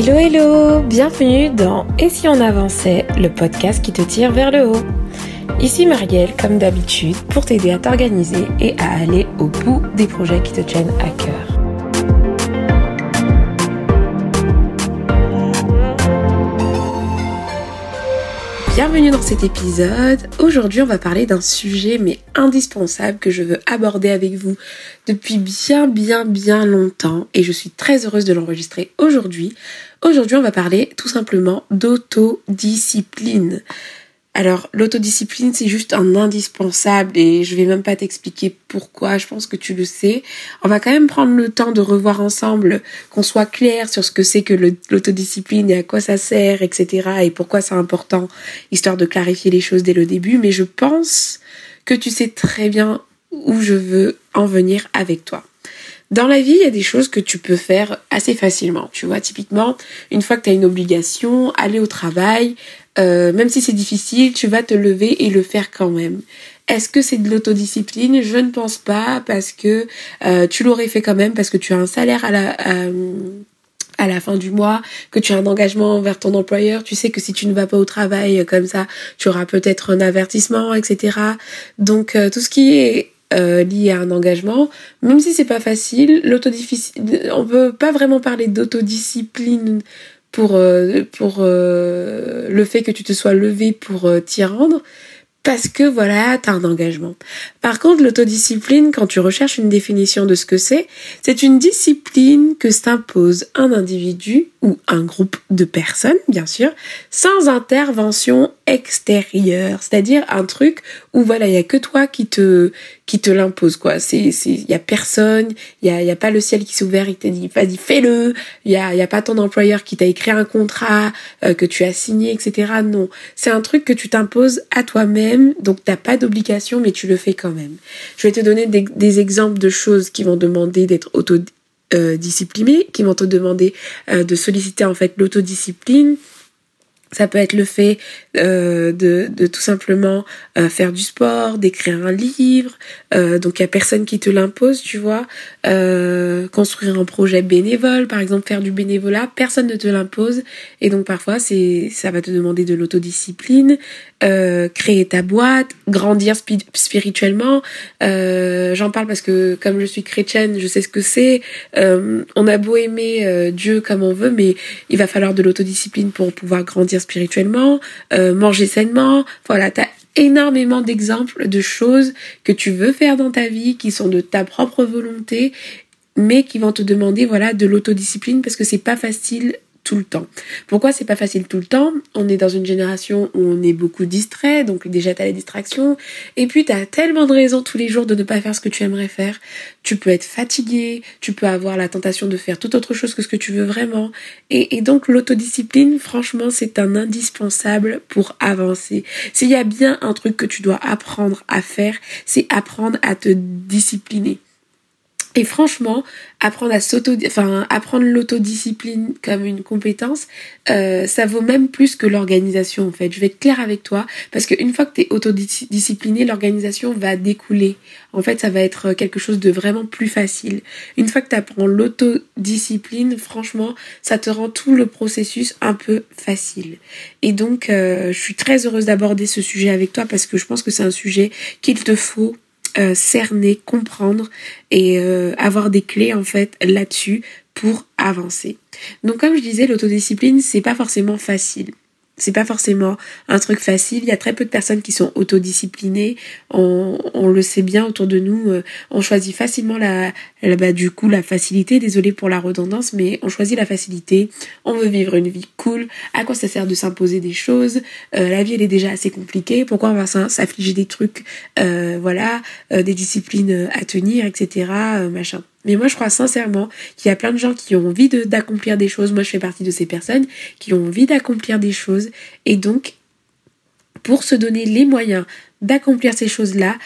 Hello hello, bienvenue dans Et si on avançait, le podcast qui te tire vers le haut. Ici Marielle, comme d'habitude, pour t'aider à t'organiser et à aller au bout des projets qui te tiennent à cœur. Bienvenue dans cet épisode. Aujourd'hui, on va parler d'un sujet mais indispensable que je veux aborder avec vous depuis bien bien bien longtemps et je suis très heureuse de l'enregistrer aujourd'hui. Aujourd'hui, on va parler tout simplement d'autodiscipline. Alors, l'autodiscipline, c'est juste un indispensable et je vais même pas t'expliquer pourquoi, je pense que tu le sais. On va quand même prendre le temps de revoir ensemble, qu'on soit clair sur ce que c'est que l'autodiscipline et à quoi ça sert, etc. et pourquoi c'est important, histoire de clarifier les choses dès le début. Mais je pense que tu sais très bien où je veux en venir avec toi. Dans la vie, il y a des choses que tu peux faire assez facilement. Tu vois, typiquement, une fois que tu as une obligation, aller au travail, euh, même si c'est difficile, tu vas te lever et le faire quand même. Est-ce que c'est de l'autodiscipline? Je ne pense pas parce que euh, tu l'aurais fait quand même parce que tu as un salaire à la à, la fin du mois, que tu as un engagement envers ton employeur, tu sais que si tu ne vas pas au travail comme ça, tu auras peut-être un avertissement, etc. Donc euh, tout ce qui est lié à un engagement, même si c'est pas facile, l'autodiscipline, on peut pas vraiment parler d'autodiscipline pour, euh, pour euh, le fait que tu te sois levé pour euh, t'y rendre, parce que voilà, tu as un engagement. Par contre, l'autodiscipline, quand tu recherches une définition de ce que c'est, c'est une discipline que s'impose un individu ou un groupe de personnes, bien sûr, sans intervention extérieure. C'est-à-dire un truc où voilà, il y a que toi qui te qui te l'impose quoi. C'est c'est il y a personne, il y a y a pas le ciel qui s'est ouvert, il t'a dit vas-y fais-le. Il y a y a pas ton employeur qui t'a écrit un contrat euh, que tu as signé, etc. Non, c'est un truc que tu t'imposes à toi-même, donc t'as pas d'obligation, mais tu le fais quand même. Je vais te donner des, des exemples de choses qui vont demander d'être auto euh, discipliné, qui vont te demander euh, de solliciter en fait l'autodiscipline. Ça peut être le fait euh, de, tout simplement euh, faire du sport, d'écrire un livre. Euh, donc il y a personne qui te l'impose, tu vois. construire un projet bénévole, par exemple faire du bénévolat, personne ne te l'impose. Et donc parfois c'est ça va te demander de l'autodiscipline, créer ta boîte, grandir spirituellement. J'en parle parce que comme je suis chrétienne, je sais ce que c'est. on a beau aimer Dieu comme on veut, mais il va falloir de l'autodiscipline pour pouvoir grandir spirituellement manger sainement. Voilà, tu as énormément d'exemples de choses que tu veux faire dans ta vie, qui sont de ta propre volonté, mais qui vont te demander voilà de l'autodiscipline parce que c'est pas facile tout le temps. Pourquoi c'est pas facile tout le temps? On est dans une génération où on est beaucoup distrait, donc déjà t'as les distractions, et puis t'as tellement de raisons tous les jours de ne pas faire ce que tu aimerais faire. Tu peux être fatigué, tu peux avoir la tentation de faire toute autre chose que ce que tu veux vraiment, et, et donc l'autodiscipline, franchement, c'est un indispensable pour avancer. S'il y a bien un truc que tu dois apprendre à faire, c'est apprendre à te discipliner. Et franchement, apprendre à s'auto, enfin apprendre l'autodiscipline comme une compétence, euh, ça vaut même plus que l'organisation en fait. Je vais être claire avec toi parce qu'une fois que tu es autodiscipliné, l'organisation va découler. En fait, ça va être quelque chose de vraiment plus facile. Une fois que tu apprends l'autodiscipline, franchement, ça te rend tout le processus un peu facile. Et donc, euh, je suis très heureuse d'aborder ce sujet avec toi parce que je pense que c'est un sujet qu'il te faut euh, cerner, comprendre et euh, avoir des clés en fait là-dessus pour avancer. Donc comme je disais, l'autodiscipline, c'est pas forcément facile c'est pas forcément un truc facile. Il y a très peu de personnes qui sont autodisciplinées. On, on le sait bien autour de nous. Euh, on choisit facilement la, bah, du coup la facilité. Désolée pour la redondance, mais on choisit la facilité. On veut vivre une vie cool. À quoi ça sert de s'imposer des choses? Euh, La vie elle est déjà assez compliquée. Pourquoi on va s'affliger des trucs, euh, voilà, des disciplines à tenir, etc. machin. Mais moi, je crois sincèrement qu'il y a plein de gens qui ont envie d'accomplir des choses. Moi, je fais partie de ces personnes qui ont envie d'accomplir des choses. Et donc, pour se donner les moyens d'accomplir ces choses-là,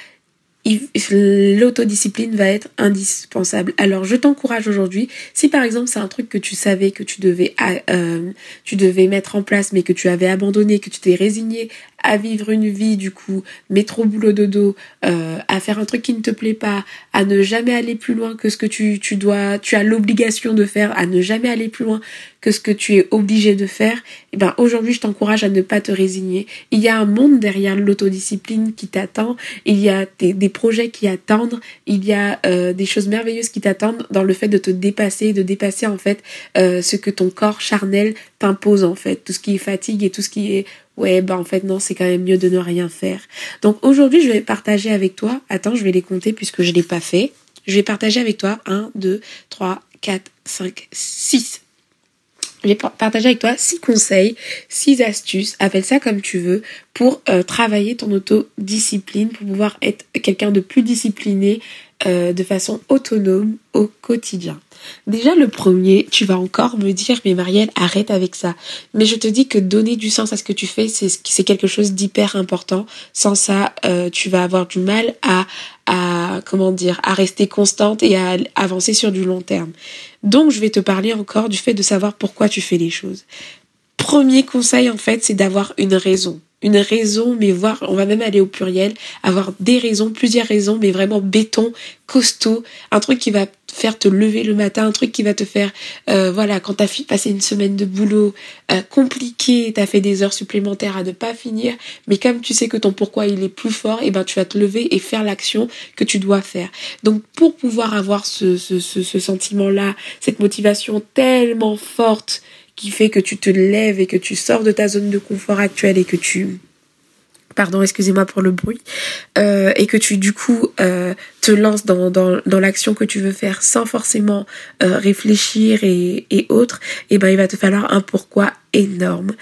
l'autodiscipline va être indispensable. Alors je t'encourage aujourd'hui, si par exemple c'est un truc que tu savais que tu devais, euh, tu devais mettre en place mais que tu avais abandonné, que tu t'es résigné à vivre une vie du coup métro boulot dodo, euh, à faire un truc qui ne te plaît pas, à ne jamais aller plus loin que ce que tu, tu dois, tu as l'obligation de faire, à ne jamais aller plus loin que ce que tu es obligé de faire, et eh ben aujourd'hui je t'encourage à ne pas te résigner. Il y a un monde derrière l'autodiscipline qui t'attend, il y a des, projets qui attendent, il y a euh, des choses merveilleuses qui t'attendent dans le fait de te dépasser, de dépasser en fait euh, ce que ton corps charnel t'impose en fait, tout ce qui est fatigue et tout ce qui est ouais ben en fait non c'est quand même mieux de ne rien faire. Donc aujourd'hui je vais partager avec toi, attends je vais les compter puisque je l'ai pas fait. Je vais partager avec toi 1, 2, 3, 4, 5, 6 je vais partager avec toi six conseils, six astuces, appelle ça comme tu veux, pour euh, travailler ton autodiscipline, pour pouvoir être quelqu'un de plus discipliné euh, de façon autonome au quotidien. Déjà le premier, tu vas encore me dire mais Marielle arrête avec ça. Mais je te dis que donner du sens à ce que tu fais c'est quelque chose d'hyper important. Sans ça, euh, tu vas avoir du mal à à comment dire à rester constante et à avancer sur du long terme. Donc je vais te parler encore du fait de savoir pourquoi tu fais les choses. Premier conseil en fait, c'est d'avoir une raison une raison, mais voir, on va même aller au pluriel, avoir des raisons, plusieurs raisons, mais vraiment béton, costaud, un truc qui va faire te lever le matin, un truc qui va te faire, euh, voilà, quand t'as passé une semaine de boulot euh, compliqué, t'as fait des heures supplémentaires à ne pas finir, mais comme tu sais que ton pourquoi il est plus fort, et ben tu vas te lever et faire l'action que tu dois faire. Donc pour pouvoir avoir ce, ce, ce, ce sentiment-là, cette motivation tellement forte, qui fait que tu te lèves et que tu sors de ta zone de confort actuelle et que tu pardon excusez-moi pour le bruit euh, et que tu du coup euh, te lances dans, dans, dans l'action que tu veux faire sans forcément euh, réfléchir et, et autres et eh ben il va te falloir un pourquoi énorme.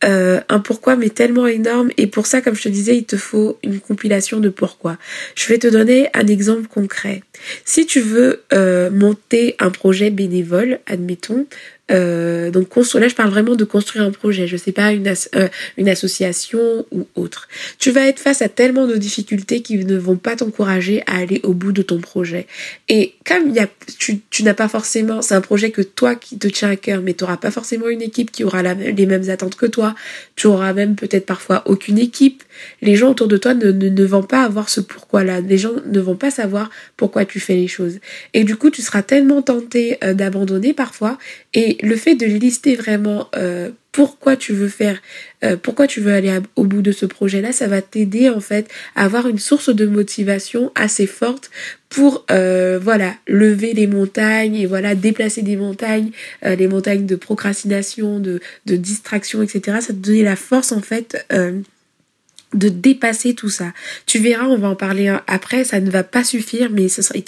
Un pourquoi mais tellement énorme. Et pour ça comme je te disais il te faut une compilation de pourquoi. Je vais te donner un exemple concret. Si tu veux monter un projet bénévole admettons euh, donc là je parle vraiment de construire un projet, je sais pas une, euh, une association ou autre. Tu vas être face à tellement de difficultés qui ne vont pas t'encourager à aller au bout de ton projet. Et comme y a, tu, tu n'as pas forcément, c'est un projet que toi qui te tient à cœur, mais tu n'auras pas forcément une équipe qui aura les mêmes attentes que toi. Tu auras même peut-être parfois aucune équipe. Les gens autour de toi ne, vont pas avoir ce pourquoi-là. Les gens ne vont pas savoir pourquoi tu fais les choses. Et du coup, tu seras tellement tenté euh, d'abandonner parfois et le fait de lister vraiment euh, pourquoi tu veux faire, euh, pourquoi tu veux aller au bout de ce projet-là, ça va t'aider en fait à avoir une source de motivation assez forte pour voilà lever les montagnes et voilà déplacer des montagnes, les montagnes de procrastination, de, de distraction, etc. Ça te donner la force en fait de dépasser tout ça. Tu verras, on va en parler après, ça ne va pas suffire, mais il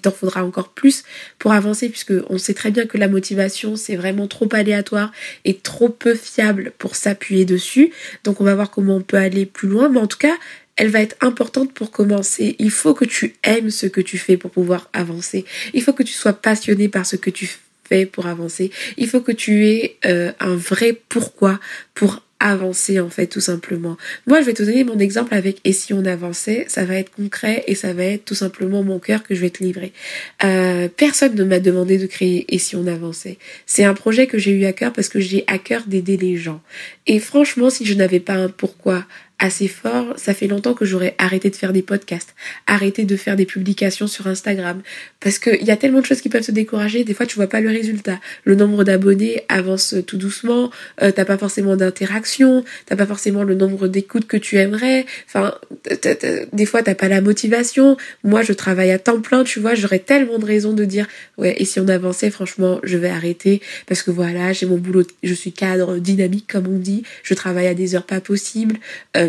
t'en faudra encore plus pour avancer, puisque on sait très bien que la motivation, c'est vraiment trop aléatoire et trop peu fiable pour s'appuyer dessus. Donc on va voir comment on peut aller plus loin, mais en tout cas, elle va être importante pour commencer. Il faut que tu aimes ce que tu fais pour pouvoir avancer. Il faut que tu sois passionné par ce que tu fais pour avancer. Il faut que tu aies euh, un vrai pourquoi pour avancer en fait tout simplement. Moi je vais te donner mon exemple avec et si on avançait, ça va être concret et ça va être tout simplement mon cœur que je vais te livrer. Euh, personne ne m'a demandé de créer et si on avançait. C'est un projet que j'ai eu à cœur parce que j'ai à cœur d'aider les gens. Et franchement si je n'avais pas un pourquoi assez fort, ça fait longtemps que j'aurais arrêté de faire des podcasts, arrêté de faire des publications sur Instagram, parce qu'il y a tellement de choses qui peuvent te décourager, des fois tu vois pas le résultat. Le nombre d'abonnés avance tout doucement, euh, t'as pas forcément d'interaction, t'as pas forcément le nombre d'écoutes que tu aimerais, enfin, des fois t'as pas la motivation. Moi je travaille à temps plein, tu vois, j'aurais tellement de raisons de dire, ouais, et si on avançait, franchement, je vais arrêter, parce que voilà, j'ai mon boulot, je suis cadre dynamique comme on dit, je travaille à des heures pas possibles. Euh,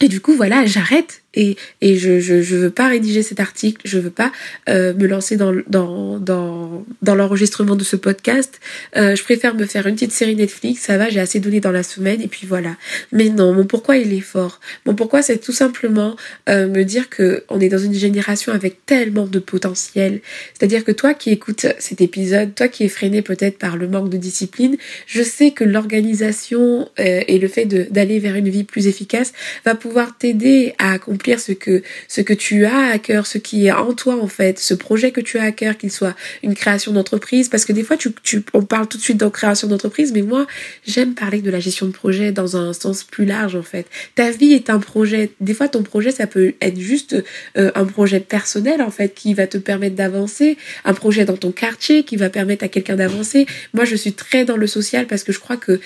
et du coup, voilà, j'arrête et, et je, je, je veux pas rédiger cet article, je veux pas euh, me lancer dans, dans, dans, dans l'enregistrement de ce podcast. Euh, je préfère me faire une petite série Netflix, ça va, j'ai assez donné dans la semaine et puis voilà. Mais non, mon pourquoi il est fort. Mon pourquoi c'est tout simplement euh, me dire que on est dans une génération avec tellement de potentiel. C'est-à-dire que toi qui écoutes cet épisode, toi qui es freiné peut-être par le manque de discipline, je sais que l'organisation euh, et le fait d'aller vers une vie plus efficace va pouvoir t'aider à accomplir accomplir ce que ce que tu as à cœur, ce qui est en toi en fait, ce projet que tu as à cœur, qu'il soit une création d'entreprise, parce que des fois tu, on parle tout de suite de création d'entreprise, mais moi j'aime parler de la gestion de projet dans un sens plus large en fait. Ta vie est un projet. Des fois ton projet ça peut être juste euh, un projet personnel en fait qui va te permettre d'avancer, un projet dans ton quartier qui va permettre à quelqu'un d'avancer. Moi je suis très dans le social parce que je crois que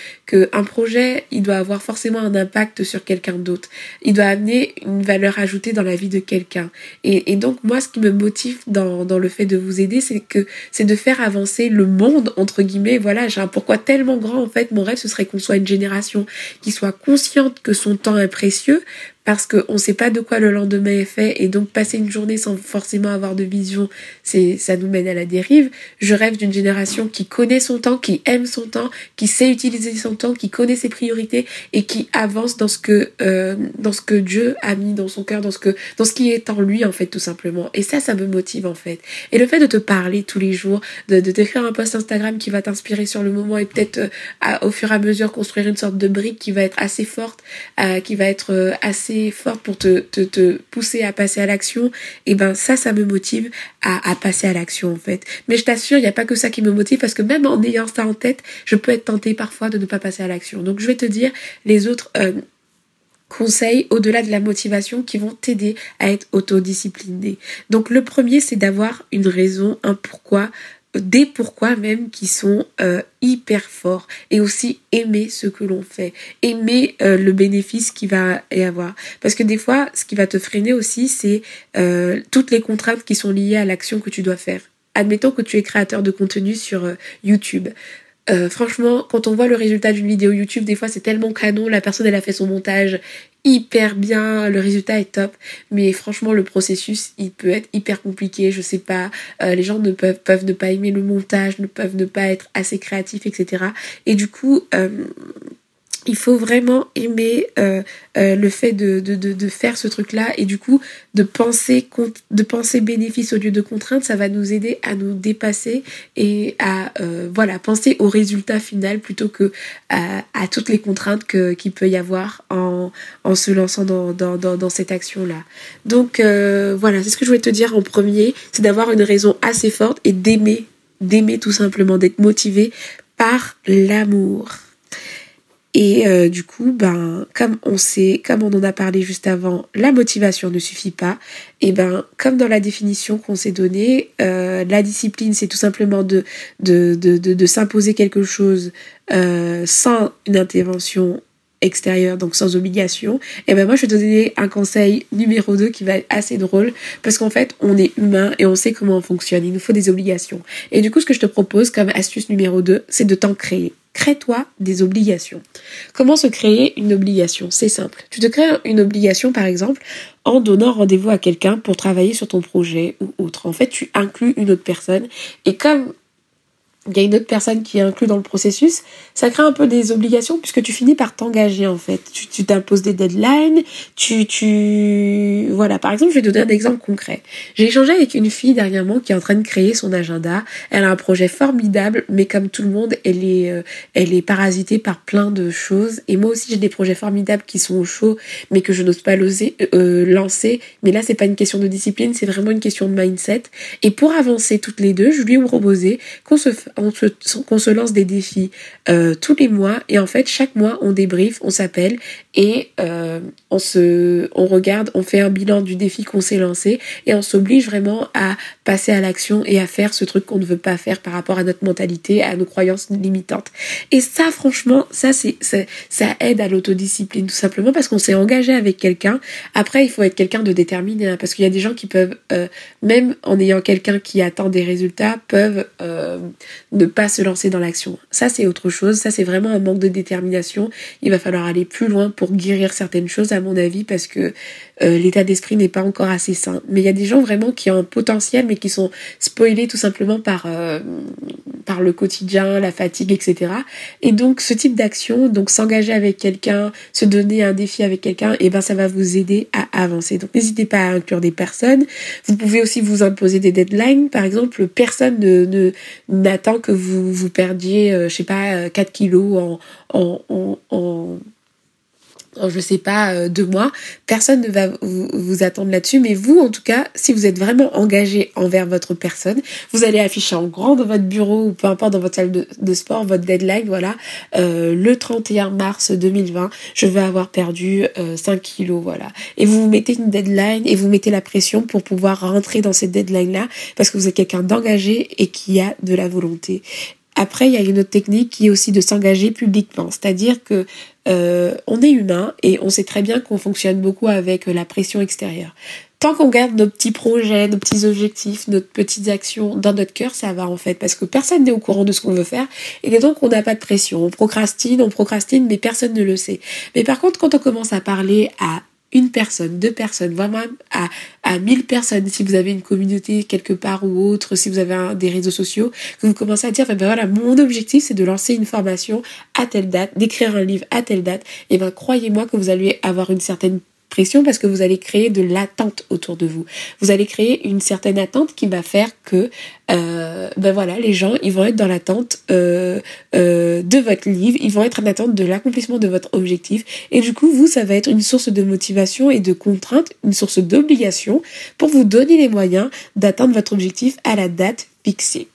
projet il doit avoir forcément un impact sur quelqu'un d'autre. Il doit amener une valeur ajoutée dans la vie de quelqu'un. Et, et donc moi ce qui me motive dans, dans le fait de vous aider c'est que c'est de faire avancer le monde entre guillemets. Voilà j'ai un pourquoi tellement grand en fait. Mon rêve ce serait qu'on soit une génération qui soit consciente que son temps est précieux parce qu'on ne sait pas de quoi le lendemain est fait et donc passer une journée sans forcément avoir de vision, c'est ça nous mène à la dérive. Je rêve d'une génération qui connaît son temps, qui aime son temps, qui sait utiliser son temps, qui connaît ses priorités et qui avance dans ce que euh, dans ce que Dieu a mis dans son cœur, dans ce que dans ce qui est en lui en fait tout simplement. Et ça, ça me motive en fait. Et le fait de te parler tous les jours, de, de t'écrire un post Instagram qui va t'inspirer sur le moment et peut-être euh, au fur et à mesure construire une sorte de brique qui va être assez forte, euh, qui va être euh, assez fort pour te, pousser à passer à l'action, et eh ben ça, ça me motive à, à passer à l'action en fait. Mais je t'assure, il n'y a pas que ça qui me motive parce que même en ayant ça en tête, je peux être tentée parfois de ne pas passer à l'action. Donc je vais te dire les autres euh, conseils au-delà de la motivation qui vont t'aider à être autodiscipliné. Donc le premier, c'est d'avoir une raison, un pourquoi des pourquoi même qui sont euh, hyper forts et aussi aimer ce que l'on fait, aimer euh, le bénéfice qu'il va y avoir. Parce que des fois, ce qui va te freiner aussi, c'est euh, toutes les contraintes qui sont liées à l'action que tu dois faire. Admettons que tu es créateur de contenu sur YouTube. Euh, franchement, quand on voit le résultat d'une vidéo YouTube, des fois c'est tellement canon, la personne elle a fait son montage hyper bien, le résultat est top, mais franchement le processus il peut être hyper compliqué, je sais pas, euh, les gens ne peuvent, ne pas aimer le montage, ne peuvent ne pas être assez créatifs, etc. Et du coup, euh, il faut vraiment aimer euh, euh, le fait de, faire ce truc-là et du coup de penser de penser bénéfice au lieu de contrainte, ça va nous aider à nous dépasser et à euh, voilà penser au résultat final plutôt que à, toutes les contraintes qu'il peut y avoir en, se lançant dans, cette action-là. Donc voilà, c'est ce que je voulais te dire en premier, c'est d'avoir une raison assez forte et d'aimer, d'aimer tout simplement, d'être motivé par l'amour. Et euh, du coup, ben, comme on sait, comme on en a parlé juste avant, la motivation ne suffit pas. Et ben, comme dans la définition qu'on s'est donnée, euh, la discipline, c'est tout simplement de de, de, de, de s'imposer quelque chose euh, sans une intervention extérieure, donc sans obligation, et ben moi je vais te donner un conseil numéro 2 qui va être assez drôle, parce qu'en fait on est humain et on sait comment on fonctionne, il nous faut des obligations. Et du coup ce que je te propose comme astuce numéro 2, c'est de t'en créer. Crée-toi des obligations. Comment se créer une obligation? C'est simple. Tu te crées une obligation, par exemple, en donnant rendez-vous à quelqu'un pour travailler sur ton projet ou autre. En fait, tu inclus une autre personne. Et comme il y a une autre personne qui est inclue dans le processus, ça crée un peu des obligations puisque tu finis par t'engager en fait. Tu t'imposes des deadlines, tu, tu... Voilà, par exemple, je vais te donner un exemple concret. J'ai échangé avec une fille dernièrement qui est en train de créer son agenda. Elle a un projet formidable, mais comme tout le monde, elle est, euh, elle est parasitée par plein de choses. Et moi aussi, j'ai des projets formidables qui sont au chaud, mais que je n'ose pas l'oser, euh, lancer. Mais là, c'est pas une question de discipline, c'est vraiment une question de mindset. Et pour avancer toutes les deux, je lui ai proposé qu'on se qu'on se, lance des défis euh, tous les mois. Et en fait chaque mois on débrief, on s'appelle et euh, on se, on regarde, on fait un bilan du défi qu'on s'est lancé et on s'oblige vraiment à passer à l'action et à faire ce truc qu'on ne veut pas faire par rapport à notre mentalité, à nos croyances limitantes. Et ça, franchement, ça ça aide à l'autodiscipline tout simplement parce qu'on s'est engagé avec quelqu'un. Après, il faut être quelqu'un de déterminé hein, parce qu'il y a des gens qui peuvent, euh, même en ayant quelqu'un qui attend des résultats, peuvent ne pas se lancer dans l'action. Ça, c'est autre chose. Ça, c'est vraiment un manque de détermination. Il va falloir aller plus loin pour guérir certaines choses, à mon avis, parce que euh, l'état d'esprit n'est pas encore assez sain. Mais il y a des gens vraiment qui ont un potentiel, mais qui sont spoilés tout simplement par, euh, par le quotidien, la fatigue, etc. Et donc, ce type d'action, donc s'engager avec quelqu'un, se donner un défi avec quelqu'un, et eh ben ça va vous aider à avancer. Donc, n'hésitez pas à inclure des personnes. Vous pouvez aussi vous imposer des deadlines. Par exemple, personne ne n'attend que vous vous perdiez, euh, je sais pas, 4 kilos en, en, en je sais pas, euh, deux mois, personne ne va vous, attendre là-dessus, mais vous, en tout cas, si vous êtes vraiment engagé envers votre personne, vous allez afficher en grand dans votre bureau ou peu importe dans votre salle de, sport, votre deadline, voilà, euh, le 31 mars 2020, je vais avoir perdu 5 euh, kilos, voilà. Et vous vous mettez une deadline et vous mettez la pression pour pouvoir rentrer dans cette deadline-là parce que vous êtes quelqu'un d'engagé et qui a de la volonté. Après, il y a une autre technique qui est aussi de s'engager publiquement, c'est-à-dire que euh, on est humain et on sait très bien qu'on fonctionne beaucoup avec la pression extérieure. Tant qu'on garde nos petits projets, nos petits objectifs, nos petites actions dans notre cœur, ça va en fait, parce que personne n'est au courant de ce qu'on veut faire, et donc on n'a pas de pression. On procrastine, on procrastine, mais personne ne le sait. Mais par contre, quand on commence à parler à une personne, deux personnes, voire même à, à mille personnes, si vous avez une communauté quelque part ou autre, si vous avez des réseaux sociaux, que vous commencez à dire, ben voilà, mon objectif c'est de lancer une formation à telle date, d'écrire un livre à telle date, et ben croyez-moi que vous allez avoir une certaine parce que vous allez créer de l'attente autour de vous. Vous allez créer une certaine attente qui va faire que euh, ben voilà, les gens ils vont être dans l'attente euh, euh, de votre livre, ils vont être en attente de l'accomplissement de votre objectif et du coup vous ça va être une source de motivation et de contrainte, une source d'obligation pour vous donner les moyens d'atteindre votre objectif à la date fixée.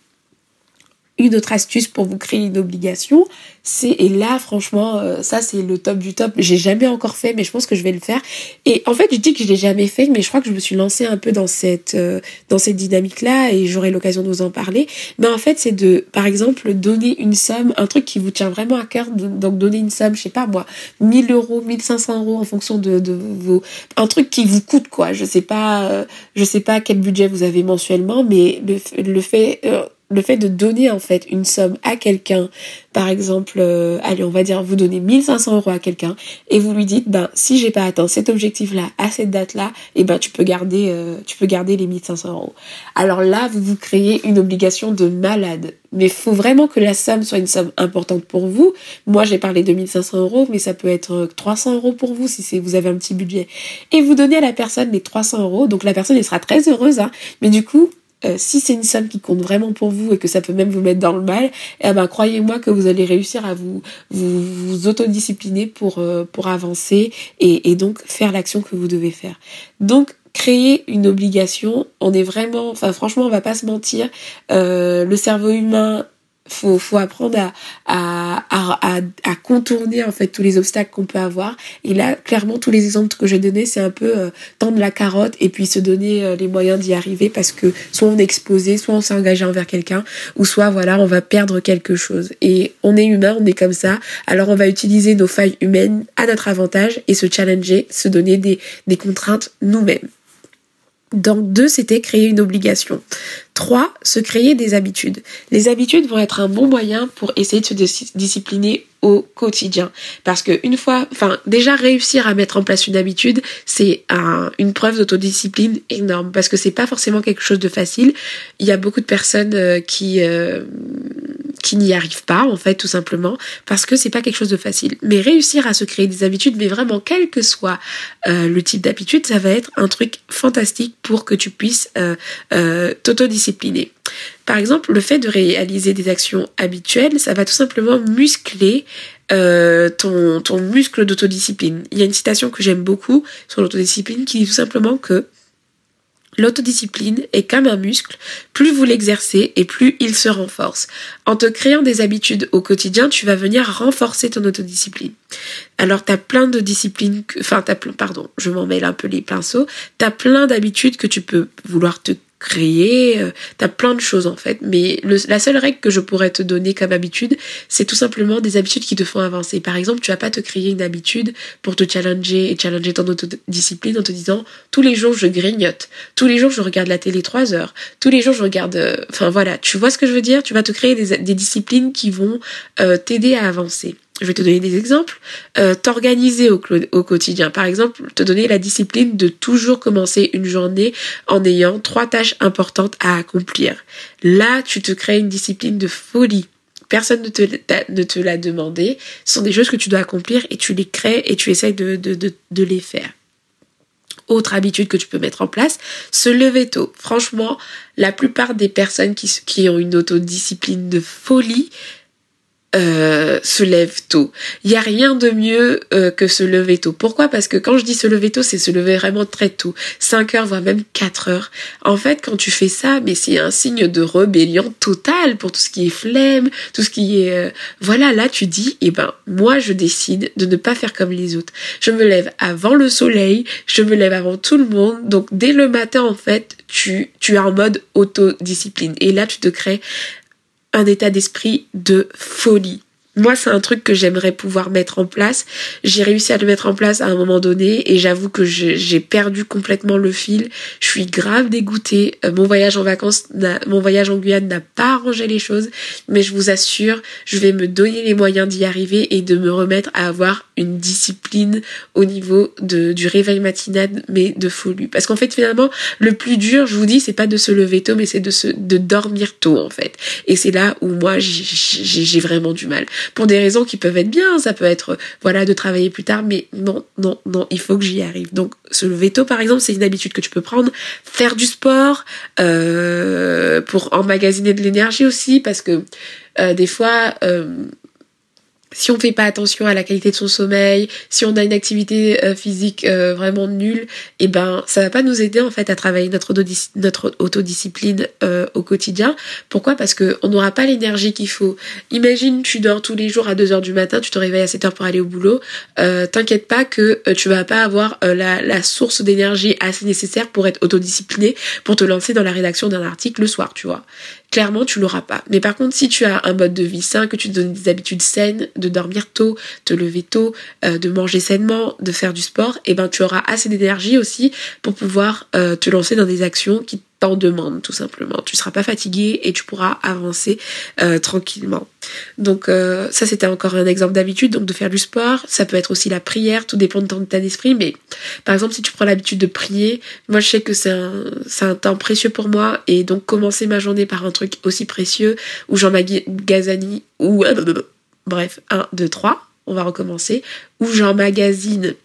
Une autre astuce pour vous créer une obligation, c'est et là franchement euh, ça c'est le top du top. J'ai jamais encore fait mais je pense que je vais le faire. Et en fait, je dis que je l'ai jamais fait mais je crois que je me suis lancée un peu dans cette euh, dans cette dynamique là et j'aurai l'occasion de vous en parler. Mais en fait, c'est de par exemple donner une somme, un truc qui vous tient vraiment à cœur donc donner une somme, je sais pas moi, 1000 euros, 1500 euros en fonction de, de vos un truc qui vous coûte quoi. Je sais pas euh, je sais pas quel budget vous avez mensuellement mais le le fait le fait de donner en fait une somme à quelqu'un, par exemple, euh, allez, on va dire vous donnez 1500 euros à quelqu'un et vous lui dites, ben si j'ai pas atteint cet objectif-là à cette date-là, et eh ben tu peux garder, euh, tu peux garder les 1500 euros. Alors là, vous vous créez une obligation de malade. Mais faut vraiment que la somme soit une somme importante pour vous. Moi, j'ai parlé de 1500 euros, mais ça peut être 300 euros pour vous si c'est vous avez un petit budget. Et vous donnez à la personne les 300 euros, donc la personne elle sera très heureuse, hein. Mais du coup, euh, si c'est une somme qui compte vraiment pour vous et que ça peut même vous mettre dans le mal, eh ben croyez-moi que vous allez réussir à vous vous, vous autodiscipliner pour euh, pour avancer et, et donc faire l'action que vous devez faire. Donc créer une obligation, on est vraiment, enfin franchement on va pas se mentir, euh, le cerveau humain faut, faut apprendre à, à, à, à, contourner en fait tous les obstacles qu'on peut avoir. Et là, clairement, tous les exemples que j'ai donnés, c'est un peu euh, tendre la carotte et puis se donner euh, les moyens d'y arriver parce que soit on est exposé, soit on s'est engagé envers quelqu'un, ou soit voilà, on va perdre quelque chose. Et on est humain, on est comme ça. Alors on va utiliser nos failles humaines à notre avantage et se challenger, se donner des, des contraintes nous-mêmes. Donc deux, c'était créer une obligation. Trois, se créer des habitudes. Les habitudes vont être un bon moyen pour essayer de se discipliner au quotidien. Parce que une fois, enfin, déjà réussir à mettre en place une habitude, c'est un, une preuve d'autodiscipline énorme. Parce que c'est pas forcément quelque chose de facile. Il y a beaucoup de personnes euh, qui euh, qui n'y arrivent pas en fait tout simplement parce que c'est pas quelque chose de facile. Mais réussir à se créer des habitudes, mais vraiment quel que soit euh, le type d'habitude, ça va être un truc fantastique pour que tu puisses euh, t'autodiscipliner. Par exemple, le fait de réaliser des actions habituelles, ça va tout simplement muscler euh, ton, ton muscle d'autodiscipline. Il y a une citation que j'aime beaucoup sur l'autodiscipline qui dit tout simplement que L'autodiscipline est comme un muscle, plus vous l'exercez et plus il se renforce. En te créant des habitudes au quotidien, tu vas venir renforcer ton autodiscipline. Alors t'as plein de disciplines, enfin t'as plein, pardon, je m'en mêle un peu les pinceaux, t'as plein d'habitudes que tu peux vouloir te créer, euh, t'as plein de choses en fait. Mais la seule règle que je pourrais te donner comme habitude, c'est tout simplement des habitudes qui te font avancer. Par exemple, tu vas pas te créer une habitude pour te challenger et challenger ton autodiscipline en te disant tous les jours je grignote, tous les jours je regarde la télé trois heures, tous les jours je regarde. Euh, enfin voilà, tu vois ce que je veux dire? Tu vas te créer des, des disciplines qui vont euh, t'aider à avancer. Je vais te donner des exemples. Euh, T'organiser au, quotidien. Par exemple, te donner la discipline de toujours commencer une journée en ayant trois tâches importantes à accomplir. Là, tu te crées une discipline de folie. Personne ne te, l'a demandé. Ce sont des choses que tu dois accomplir et tu les crées et tu essayes de, les faire autre habitude que tu peux mettre en place, se lever tôt. Franchement, la plupart des personnes qui ont une autodiscipline de folie euh, se lève tôt. Il y a rien de mieux euh, que se lever tôt. Pourquoi? Parce que quand je dis se lever tôt, c'est se lever vraiment très tôt, 5 heures voire même 4 heures. En fait, quand tu fais ça, mais c'est un signe de rébellion totale pour tout ce qui est flemme, tout ce qui est euh, voilà, là tu dis eh ben moi je décide de ne pas faire comme les autres. Je me lève avant le soleil, je me lève avant tout le monde. Donc dès le matin en fait, tu tu es en mode autodiscipline et là tu te crées un état d'esprit de folie. Moi, c'est un truc que j'aimerais pouvoir mettre en place. J'ai réussi à le mettre en place à un moment donné et j'avoue que j'ai perdu complètement le fil. Je suis grave dégoûtée. Euh, mon voyage en vacances, mon voyage en Guyane n'a pas arrangé les choses, mais je vous assure, je vais me donner les moyens d'y arriver et de me remettre à avoir une discipline au niveau de, du réveil matinal, mais de folie. Parce qu'en fait, finalement, le plus dur, je vous dis, c'est pas de se lever tôt, mais c'est de se, de dormir tôt, en fait. Et c'est là où moi, j'ai vraiment du mal. Pour des raisons qui peuvent être bien, ça peut être, voilà, de travailler plus tard, mais non, non, non, il faut que j'y arrive. Donc, se lever tôt, par exemple, c'est une habitude que tu peux prendre. Faire du sport, euh, pour emmagasiner de l'énergie aussi, parce que, euh, des fois, euh, si on fait pas attention à la qualité de son sommeil, si on a une activité euh, physique euh, vraiment nulle, et eh ben ça va pas nous aider en fait à travailler notre, autodiscipline euh, au quotidien. Pourquoi? Parce que on n'aura pas l'énergie qu'il faut. Imagine tu dors tous les jours à 2 heures du matin, tu te réveilles à 7 heures pour aller au boulot. T'inquiète pas que tu vas pas avoir la, la source d'énergie assez nécessaire pour être autodiscipliné, pour te lancer dans la rédaction d'un article le soir, tu vois clairement tu l'auras pas. Mais par contre, si tu as un mode de vie sain, que tu te donnes des habitudes saines, de dormir tôt, te lever tôt, euh, de manger sainement, de faire du sport, et eh ben tu auras assez d'énergie aussi pour pouvoir euh, te lancer dans des actions qui demande tout simplement. Tu seras pas fatigué et tu pourras avancer euh, tranquillement. Donc euh, ça c'était encore un exemple d'habitude, donc de faire du sport. Ça peut être aussi la prière, tout dépend de ton état d'esprit. Mais par exemple si tu prends l'habitude de prier, moi je sais que c'est un, temps précieux pour moi et donc commencer ma journée par un truc aussi précieux où Jean ou bref 1, 2, 3 on va recommencer, où j'emmagasine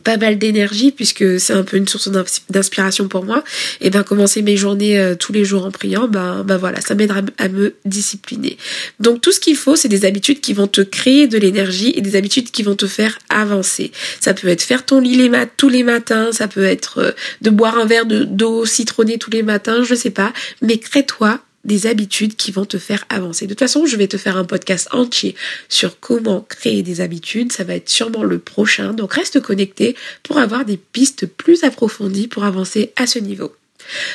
pas mal d'énergie puisque c'est un peu une source d'inspiration pour moi. Et ben commencer mes journées euh, tous les jours en priant ben ben voilà ça m'aidera à me discipliner. Donc tout ce qu'il faut c'est des habitudes qui vont te créer de l'énergie et des habitudes qui vont te faire avancer. Ça peut être faire ton lit les mat tous les matins ça peut être euh, de boire un verre de d'eau citronnée tous les matins je sais pas. Mais crée-toi des habitudes qui vont te faire avancer. De toute façon, je vais te faire un podcast entier sur comment créer des habitudes. Ça va être sûrement le prochain. Donc reste connecté pour avoir des pistes plus approfondies pour avancer à ce niveau.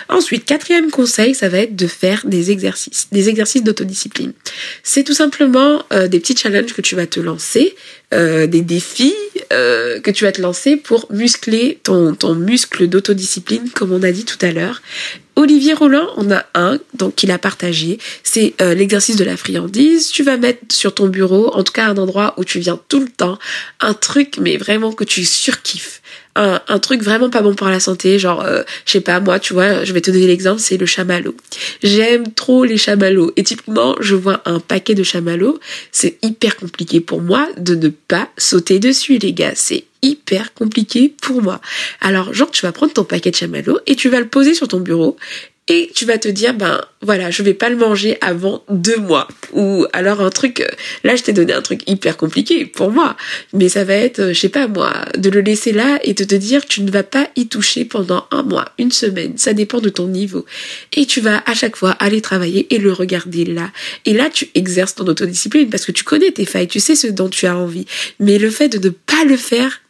Ensuite, quatrième conseil, ça va être de faire des exercices, des exercices d'autodiscipline. C'est tout simplement euh, des petits challenges que tu vas te lancer, euh, des défis euh, que tu vas te lancer pour muscler ton, ton muscle d'autodiscipline, comme on a dit tout à l'heure. Olivier Roland on a un, donc qu'il a partagé. C'est l'exercice de la friandise. Tu vas mettre sur ton bureau, en tout cas un endroit où tu viens tout le temps, un truc mais vraiment que tu surkiffes un, un, truc vraiment pas bon pour la santé, genre, euh, je sais pas, moi, tu vois, je vais te donner l'exemple, c'est le chamallow. J'aime trop les chamallows. Et typiquement, je vois un paquet de chamallows, c'est hyper compliqué pour moi de ne pas sauter dessus, les gars. C'est hyper compliqué pour moi. Alors, genre, tu vas prendre ton paquet de chamallows et tu vas le poser sur ton bureau et tu vas te dire ben voilà je vais pas le manger avant deux mois. Ou alors un truc euh, là je t'ai donné un truc hyper compliqué pour moi. Mais ça va être euh, je sais pas moi de le laisser là et de te dire tu ne vas pas y toucher pendant un mois une semaine. Ça dépend de ton niveau. Et tu vas à chaque fois aller travailler et le regarder là. Et là tu exerces ton autodiscipline parce que tu connais tes failles. Tu sais ce dont tu as envie. Mais le fait de ne pas le faire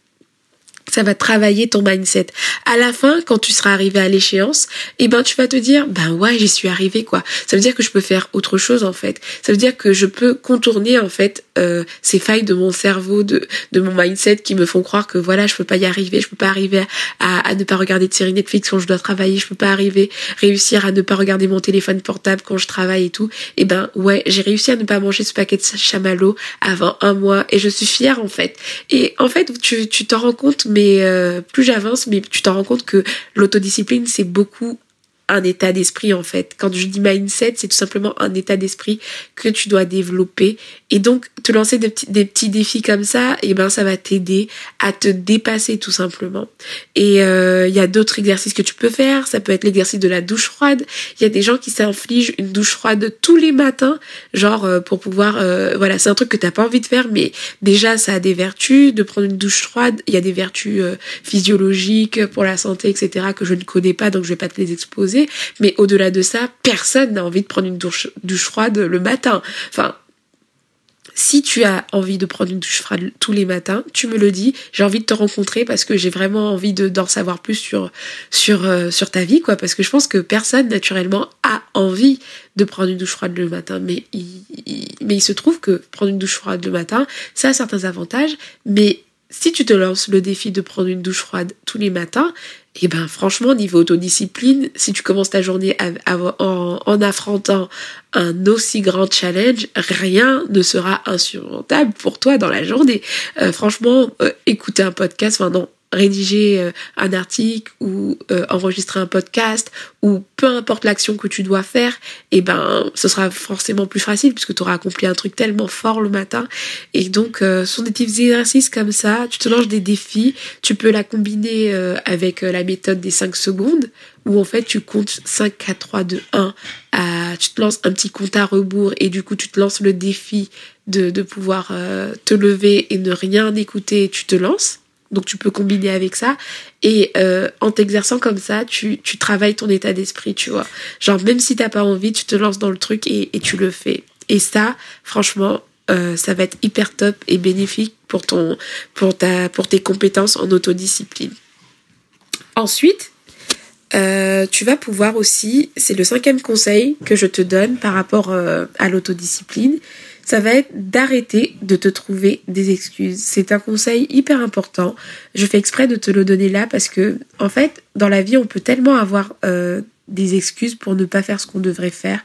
ça va travailler ton mindset. À la fin, quand tu seras arrivé à l'échéance, eh ben tu vas te dire ben ouais, j'y suis arrivé quoi. Ça veut dire que je peux faire autre chose en fait. Ça veut dire que je peux contourner en fait euh, ces failles de mon cerveau, de de mon mindset qui me font croire que voilà, je peux pas y arriver, je peux pas arriver à, à ne pas regarder de série Netflix quand je dois travailler, je peux pas arriver réussir à ne pas regarder mon téléphone portable quand je travaille et tout. Eh ben ouais, j'ai réussi à ne pas manger ce paquet de chamallows avant un mois et je suis fière en fait. Et en fait, tu tu t'en rends compte mais euh, plus j'avance, mais tu t'en rends compte que l'autodiscipline, c'est beaucoup un état d'esprit en fait. Quand je dis mindset, c'est tout simplement un état d'esprit que tu dois développer. Et donc, te lancer des petits, défis comme ça, et eh ben ça va t'aider à te dépasser tout simplement. Et euh, il y a d'autres exercices que tu peux faire. Ça peut être l'exercice de la douche froide. Il y a des gens qui s'infligent une douche froide tous les matins, genre euh, pour pouvoir, euh, voilà, c'est un truc que t'as pas envie de faire, mais déjà ça a des vertus de prendre une douche froide. Il y a des vertus physiologiques pour la santé, etc. que je ne connais pas, donc je vais pas te les exposer mais au-delà de ça, personne n'a envie de prendre une douche, froide le matin. Enfin, si tu as envie de prendre une douche froide tous les matins, tu me le dis. J'ai envie de te rencontrer parce que j'ai vraiment envie de d'en savoir plus sur sur euh, sur ta vie, quoi. Parce que je pense que personne naturellement a envie de prendre une douche froide le matin. Mais il se trouve que prendre une douche froide le matin, ça a certains avantages. Mais si tu te lances le défi de prendre une douche froide tous les matins, et eh ben franchement, niveau autodiscipline, si tu commences ta journée en, affrontant un aussi grand challenge, rien ne sera insurmontable pour toi dans la journée. Euh, franchement, euh, écouter un podcast, enfin non, rédiger euh, un article ou euh, enregistrer un podcast ou peu importe l'action que tu dois faire, et eh ben ce sera forcément plus facile puisque tu auras accompli un truc tellement fort le matin. Et donc euh, ce sont des petits exercices comme ça, tu te lances des défis, tu peux la combiner avec la méthode des 5 secondes où en fait tu comptes 5, 4, 3, 2, 1, à, tu te lances un petit compte à rebours et du coup tu te lances le défi de, de pouvoir te lever et ne rien écouter, tu te lances. Donc tu peux combiner avec ça. Et euh, en t'exerçant comme ça, tu, travailles ton état d'esprit, tu vois. Genre même si t'as pas envie, tu te lances dans le truc et, tu le fais. Et ça, franchement, euh, ça va être hyper top et bénéfique pour ton pour ta pour tes compétences en autodiscipline. Ensuite, euh, tu vas pouvoir aussi, c'est le cinquième conseil que je te donne par rapport à l'autodiscipline, ça va être d'arrêter de te trouver des excuses. C'est un conseil hyper important. Je fais exprès de te le donner là parce que, en fait, dans la vie, on peut tellement avoir euh, des excuses pour ne pas faire ce qu'on devrait faire.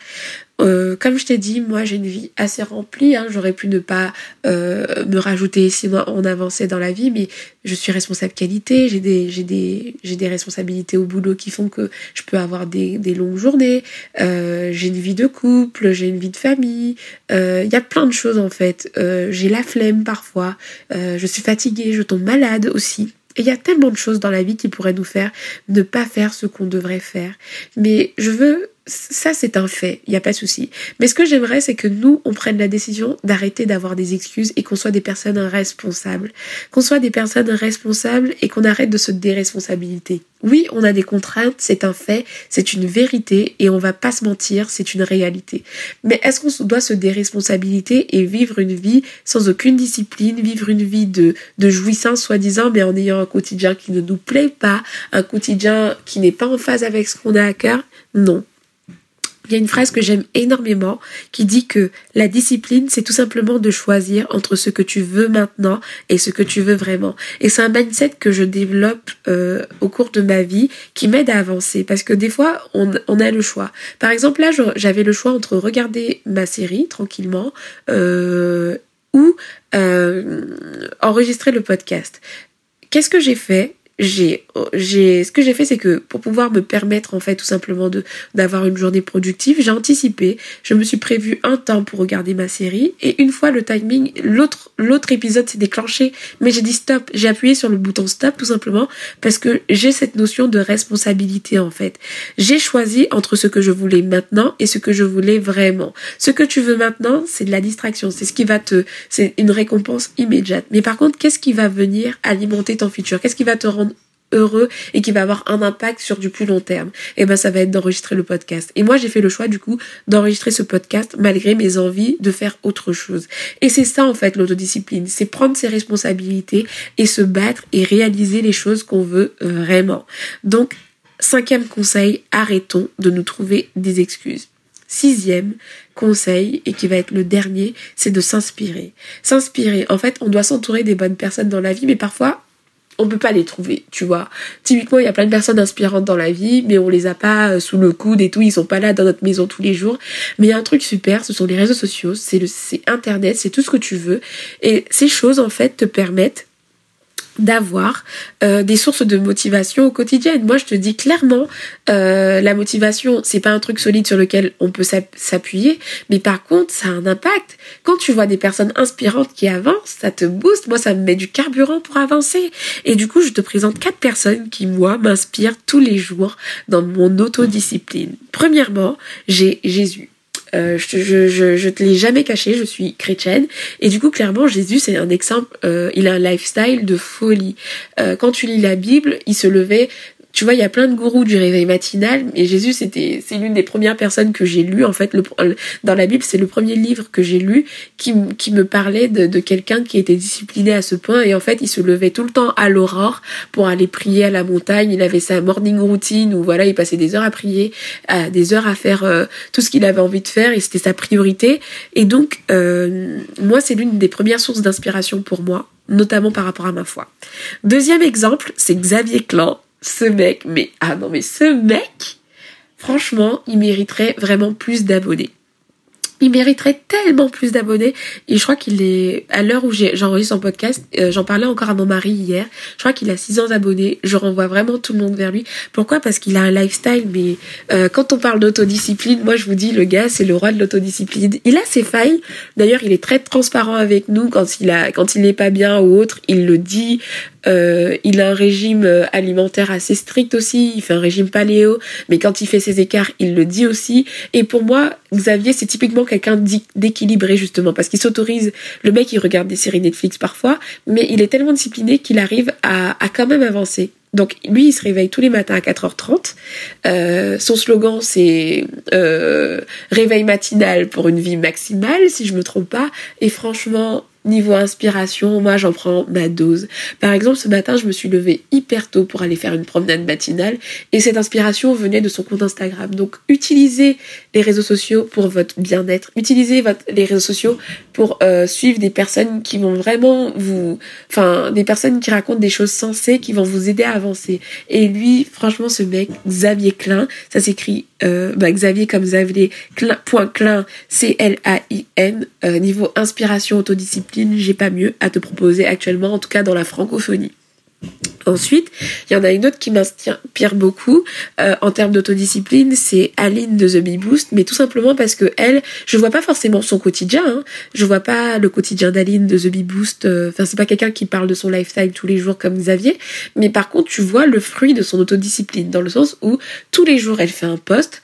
Euh, comme je t'ai dit, moi j'ai une vie assez remplie. Hein. J'aurais pu ne pas euh, me rajouter ici en avancer dans la vie, mais je suis responsable qualité. J'ai des responsabilités au boulot qui font que je peux avoir des, des longues journées. Euh, j'ai une vie de couple, j'ai une vie de famille. Il y a plein de choses en fait. j'ai la flemme parfois. je suis fatiguée, je tombe malade aussi. Et il y a tellement de choses dans la vie qui pourraient nous faire ne pas faire ce qu'on devrait faire. Mais je veux ça c'est un fait, il n'y a pas de souci. Mais ce que j'aimerais, c'est que nous, on prenne la décision d'arrêter d'avoir des excuses et qu'on soit des personnes responsables. Qu'on soit des personnes responsables et qu'on arrête de se déresponsabiliser. Oui, on a des contraintes, c'est un fait, c'est une vérité et on va pas se mentir, c'est une réalité. Mais est-ce qu'on doit se déresponsabiliser et vivre une vie sans aucune discipline, vivre une vie de, de jouissance soi-disant, mais en ayant un quotidien qui ne nous plaît pas, un quotidien qui n'est pas en phase avec ce qu'on a à cœur? Non. Il y a une phrase que j'aime énormément qui dit que la discipline, c'est tout simplement de choisir entre ce que tu veux maintenant et ce que tu veux vraiment. Et c'est un mindset que je développe euh, au cours de ma vie qui m'aide à avancer parce que des fois, on, a le choix. Par exemple, là, j'avais le choix entre regarder ma série tranquillement euh, ou euh, enregistrer le podcast. Qu'est-ce que j'ai fait? J'ai j'ai ce que j'ai fait c'est que pour pouvoir me permettre en fait tout simplement de d'avoir une journée productive j'ai anticipé. Je me suis prévu un temps pour regarder ma série et une fois le timing l'autre l'autre épisode s'est déclenché. Mais j'ai dit stop j'ai appuyé sur le bouton stop tout simplement parce que j'ai cette notion de responsabilité en fait. J'ai choisi entre ce que je voulais maintenant et ce que je voulais vraiment. Ce que tu veux maintenant c'est de la distraction. C'est ce qui va te c'est une récompense immédiate. Mais par contre qu'est-ce qui va venir alimenter ton futur? Qu'est-ce qui va te rendre heureux et qui va avoir un impact sur du plus long terme, et eh ben ça va être d'enregistrer le podcast. Et moi j'ai fait le choix du coup d'enregistrer ce podcast malgré mes envies de faire autre chose. Et c'est ça en fait l'autodiscipline, c'est prendre ses responsabilités et se battre et réaliser les choses qu'on veut vraiment. Donc cinquième conseil, arrêtons de nous trouver des excuses. Sixième conseil, et qui va être le dernier, c'est de s'inspirer. S'inspirer. En fait, on doit s'entourer des bonnes personnes dans la vie, mais parfois, on peut pas les trouver, tu vois. Typiquement, il y a plein de personnes inspirantes dans la vie, mais on les a pas euh, sous le coude et tout, ils sont pas là dans notre maison tous les jours. Mais il y a un truc super, ce sont les réseaux sociaux, c'est le c'est internet, c'est tout ce que tu veux et ces choses en fait te permettent d'avoir euh, des sources de motivation au quotidien. Moi, je te dis clairement, euh, la motivation, c'est pas un truc solide sur lequel on peut s'appuyer, mais par contre, ça a un impact. Quand tu vois des personnes inspirantes qui avancent, ça te booste. Moi, ça me met du carburant pour avancer. Et du coup, je te présente quatre personnes qui, moi, m'inspirent tous les jours dans mon autodiscipline. Premièrement, j'ai Jésus. Euh, je, je, je, je, te l'ai jamais caché, je suis chrétienne. Et du coup, clairement, Jésus, c'est un exemple, euh, il a un lifestyle de folie. Euh, quand tu lis la Bible, il se levait tu vois, il y a plein de gourous du réveil matinal, et Jésus, c'était, c'est l'une des premières personnes que j'ai lues, en fait, dans la Bible, c'est le premier livre que j'ai lu qui, me parlait de, quelqu'un qui était discipliné à ce point, et en fait, il se levait tout le temps à l'aurore pour aller prier à la montagne, il avait sa morning routine où, voilà, il passait des heures à prier, des heures à faire euh, tout ce qu'il avait envie de faire, et c'était sa priorité, et donc, euh, moi, c'est l'une des premières sources d'inspiration pour moi, notamment par rapport à ma foi. Deuxième exemple, c'est Xavier Clan, ce mec, mais ah non mais ce mec, franchement, il mériterait vraiment plus d'abonnés il mériterait tellement plus d'abonnés. Et je crois qu'il est, à l'heure où j'enregistre son podcast, euh, j'en parlais encore à mon mari hier, je crois qu'il a 600 abonnés. Je renvoie vraiment tout le monde vers lui. Pourquoi? Parce qu'il a un lifestyle, mais euh, quand on parle d'autodiscipline, moi je vous dis, le gars, c'est le roi de l'autodiscipline. Il a ses failles. D'ailleurs, il est très transparent avec nous quand il a, quand il n'est pas bien ou autre, il le dit. Euh, il a un régime euh, alimentaire assez strict aussi, il fait un régime paléo, mais quand il fait ses écarts, il le dit aussi. Et pour moi, Xavier, c'est typiquement quelqu'un d'équilibré justement, parce qu'il s'autorise, le mec il regarde des séries Netflix parfois, mais il est tellement discipliné qu'il arrive à, à quand même avancer. Donc lui, il se réveille tous les matins à 4h30. Euh, son slogan, c'est euh, réveil matinal pour une vie maximale, si je me trompe pas. Et franchement, Niveau inspiration, moi j'en prends ma dose. Par exemple, ce matin, je me suis levée hyper tôt pour aller faire une promenade matinale et cette inspiration venait de son compte Instagram. Donc utilisez les réseaux sociaux pour votre bien-être, utilisez les réseaux sociaux pour euh, suivre des personnes qui vont vraiment vous... Enfin, des personnes qui racontent des choses sensées, qui vont vous aider à avancer. Et lui, franchement, ce mec, Xavier Klein, ça s'écrit euh, bah, Xavier comme Xavier, point Klein, C-L-A-I-N, euh, niveau inspiration, autodiscipline, j'ai pas mieux à te proposer actuellement, en tout cas dans la francophonie. Ensuite, il y en a une autre qui m'inspire beaucoup euh, en termes d'autodiscipline, c'est Aline de The Bee Boost, mais tout simplement parce que elle, je vois pas forcément son quotidien, hein. je vois pas le quotidien d'Aline de The Bee Boost, euh, enfin c'est pas quelqu'un qui parle de son lifestyle tous les jours comme Xavier, mais par contre tu vois le fruit de son autodiscipline dans le sens où tous les jours elle fait un post,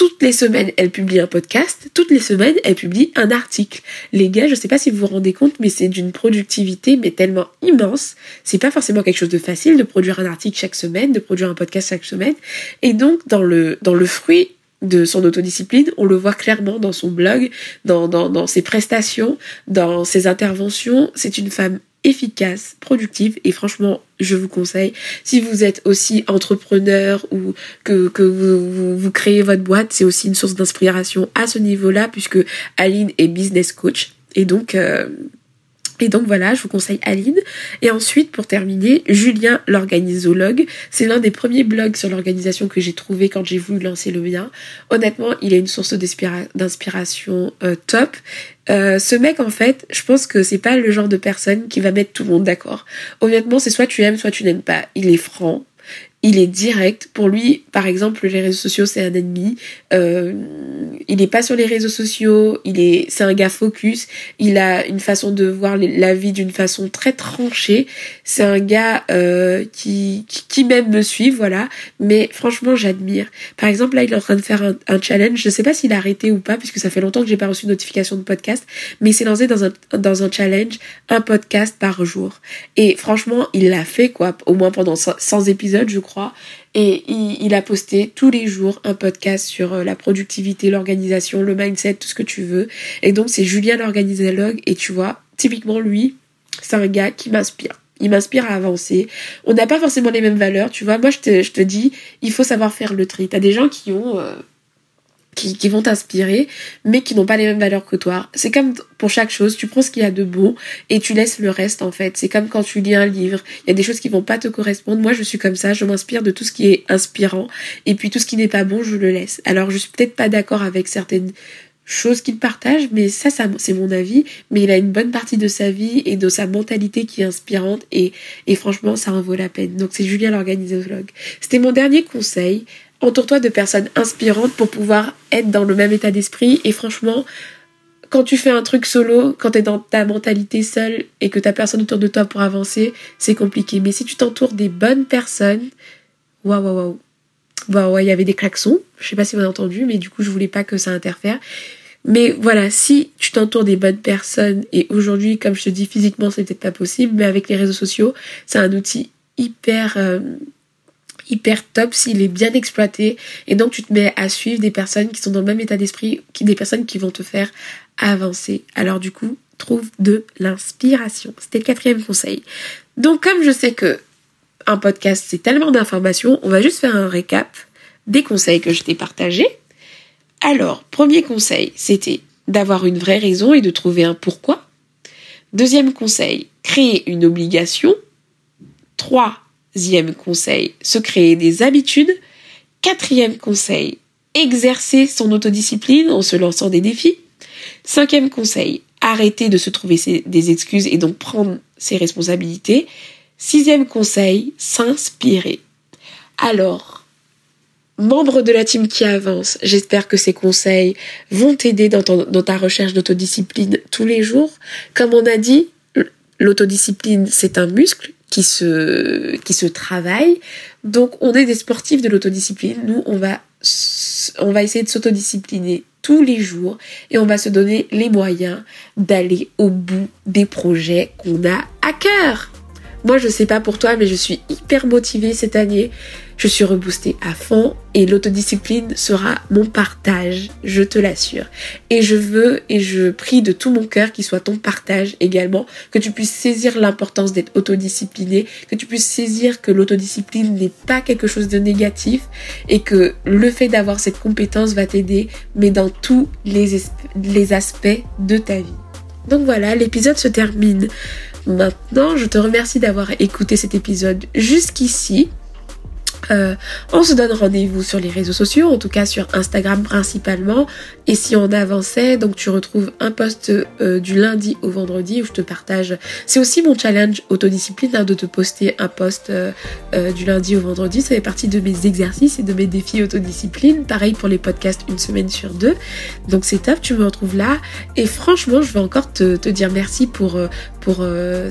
toutes les semaines, elle publie un podcast. Toutes les semaines, elle publie un article. Les gars, je sais pas si vous vous rendez compte, mais c'est d'une productivité, mais tellement immense. C'est pas forcément quelque chose de facile de produire un article chaque semaine, de produire un podcast chaque semaine. Et donc, dans le, dans le fruit de son autodiscipline, on le voit clairement dans son blog, dans, dans, dans ses prestations, dans ses interventions. C'est une femme efficace, productive. Et franchement je vous conseille si vous êtes aussi entrepreneur ou que, que vous, vous, créez votre boîte c'est aussi une source d'inspiration à ce niveau là puisque Aline est business coach. Et donc euh, et donc voilà, je vous conseille Aline. Et ensuite, pour terminer, Julien l'organisologue. C'est l'un des premiers blogs sur l'organisation que j'ai trouvé quand j'ai voulu lancer le mien. Honnêtement, il est une source d'inspiration euh, top. Euh, ce mec, en fait, je pense que c'est pas le genre de personne qui va mettre tout le monde d'accord. Honnêtement, c'est soit tu aimes, soit tu n'aimes pas. Il est franc, il est direct. Pour lui, par exemple, les réseaux sociaux, c'est un ennemi. Euh, il n'est pas sur les réseaux sociaux. Il est, c'est un gars focus. Il a une façon de voir la vie d'une façon très tranchée. C'est un gars euh, qui, qui, même me suit, voilà. Mais franchement, j'admire. Par exemple, là, il est en train de faire un, challenge. Je sais pas s'il a arrêté ou pas, puisque ça fait longtemps que j'ai pas reçu de notification de podcast. Mais il s'est lancé dans un, dans un challenge, un podcast par jour. Et franchement, il l'a fait, quoi. Au moins pendant 100 épisodes, je crois et il, a posté tous les jours un podcast sur euh, la productivité, l'organisation, le mindset, tout ce que tu veux. Et donc c'est Julien l'organisologue et tu vois, typiquement lui, c'est un gars qui m'inspire. Il m'inspire à avancer. On n'a pas forcément les mêmes valeurs, tu vois. Moi, je te, dis, il faut savoir faire le tri. T'as des gens qui ont euh, qui, vont t'inspirer, mais qui n'ont pas les mêmes valeurs que toi. C'est comme pour chaque chose, tu prends ce qu'il y a de bon et tu laisses le reste en fait. C'est comme quand tu lis un livre, il y a des choses qui vont pas te correspondre. Moi, je suis comme ça, je m'inspire de tout ce qui est inspirant et puis tout ce qui n'est pas bon, je le laisse. Alors, je suis peut-être pas d'accord avec certaines chose qu'il partage, mais ça, ça c'est mon avis. Mais il a une bonne partie de sa vie et de sa mentalité qui est inspirante et, et franchement, ça en vaut la peine. Donc c'est Julien l'organisologue. C'était mon dernier conseil. Entoure-toi de personnes inspirantes pour pouvoir être dans le même état d'esprit et franchement, quand tu fais un truc solo, quand tu es dans ta mentalité seule et que t'as personne autour de toi pour avancer, c'est compliqué. Mais si tu t'entoures des bonnes personnes, waouh, waouh, waouh. Bah ouais, il y avait des klaxons. Je sais pas si vous avez entendu, mais du coup, je voulais pas que ça interfère. Mais voilà, si tu t'entoures des bonnes personnes, et aujourd'hui, comme je te dis, physiquement, c'est peut-être pas possible, mais avec les réseaux sociaux, c'est un outil hyper, euh, hyper top s'il est bien exploité. Et donc, tu te mets à suivre des personnes qui sont dans le même état d'esprit, des personnes qui vont te faire avancer. Alors, du coup, trouve de l'inspiration. C'était le quatrième conseil. Donc, comme je sais que un podcast, c'est tellement d'informations, on va juste faire un récap des conseils que je t'ai partagés. Alors, premier conseil, c'était d'avoir une vraie raison et de trouver un pourquoi. Deuxième conseil, créer une obligation. Troisième conseil, se créer des habitudes. Quatrième conseil, exercer son autodiscipline en se lançant des défis. Cinquième conseil, arrêter de se trouver des excuses et donc prendre ses responsabilités. Sixième conseil, s'inspirer. Alors, membre de la team qui avance, j'espère que ces conseils vont t'aider dans, dans ta recherche d'autodiscipline tous les jours. Comme on a dit, l'autodiscipline, c'est un muscle qui se, qui se travaille. Donc, on est des sportifs de l'autodiscipline. Nous, on va, on va essayer de s'autodiscipliner tous les jours et on va se donner les moyens d'aller au bout des projets qu'on a à cœur. Moi, je sais pas pour toi, mais je suis hyper motivée cette année. Je suis reboostée à fond et l'autodiscipline sera mon partage, je te l'assure. Et je veux et je prie de tout mon cœur qu'il soit ton partage également, que tu puisses saisir l'importance d'être autodiscipliné, que tu puisses saisir que l'autodiscipline n'est pas quelque chose de négatif et que le fait d'avoir cette compétence va t'aider, mais dans tous les, les aspects de ta vie. Donc voilà, l'épisode se termine Maintenant, je te remercie d'avoir écouté cet épisode jusqu'ici. Euh, on se donne rendez-vous sur les réseaux sociaux, en tout cas sur Instagram principalement. Et si on avançait, donc tu retrouves un post euh, du lundi au vendredi où je te partage. C'est aussi mon challenge autodiscipline hein, de te poster un post euh, du lundi au vendredi. Ça fait partie de mes exercices et de mes défis autodiscipline. Pareil pour les podcasts une semaine sur deux. Donc c'est top, tu me retrouves là. Et franchement, je veux encore te, dire merci pour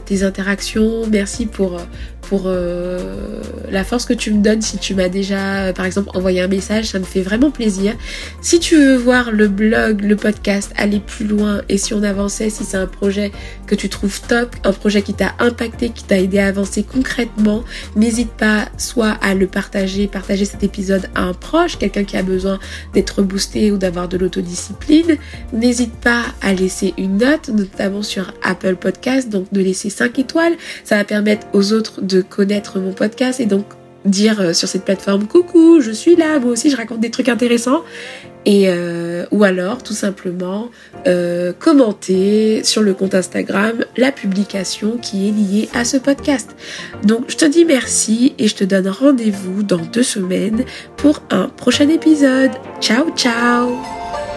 tes interactions. Merci pour pour euh, la force que tu me donnes si tu m'as déjà, euh, par exemple, envoyé un message. Ça me fait vraiment plaisir. Si tu veux voir le blog, le podcast, aller plus loin et si on avançait, si c'est un projet que tu trouves top, un projet qui t'a impacté, qui t'a aidé à avancer concrètement, n'hésite pas soit à le partager, partager cet épisode à un proche, quelqu'un qui a besoin d'être boosté ou d'avoir de l'autodiscipline. N'hésite pas à laisser une note, notamment sur Apple Podcast, donc de laisser 5 étoiles. Ça va permettre aux autres de connaître mon podcast et donc dire euh, sur cette plateforme coucou, je suis là, moi aussi je raconte des trucs intéressants. Et euh, ou alors tout simplement euh, commenter sur le compte Instagram la publication qui est liée à ce podcast. Donc je te dis merci et je te donne rendez-vous dans deux semaines pour un prochain épisode. Ciao ciao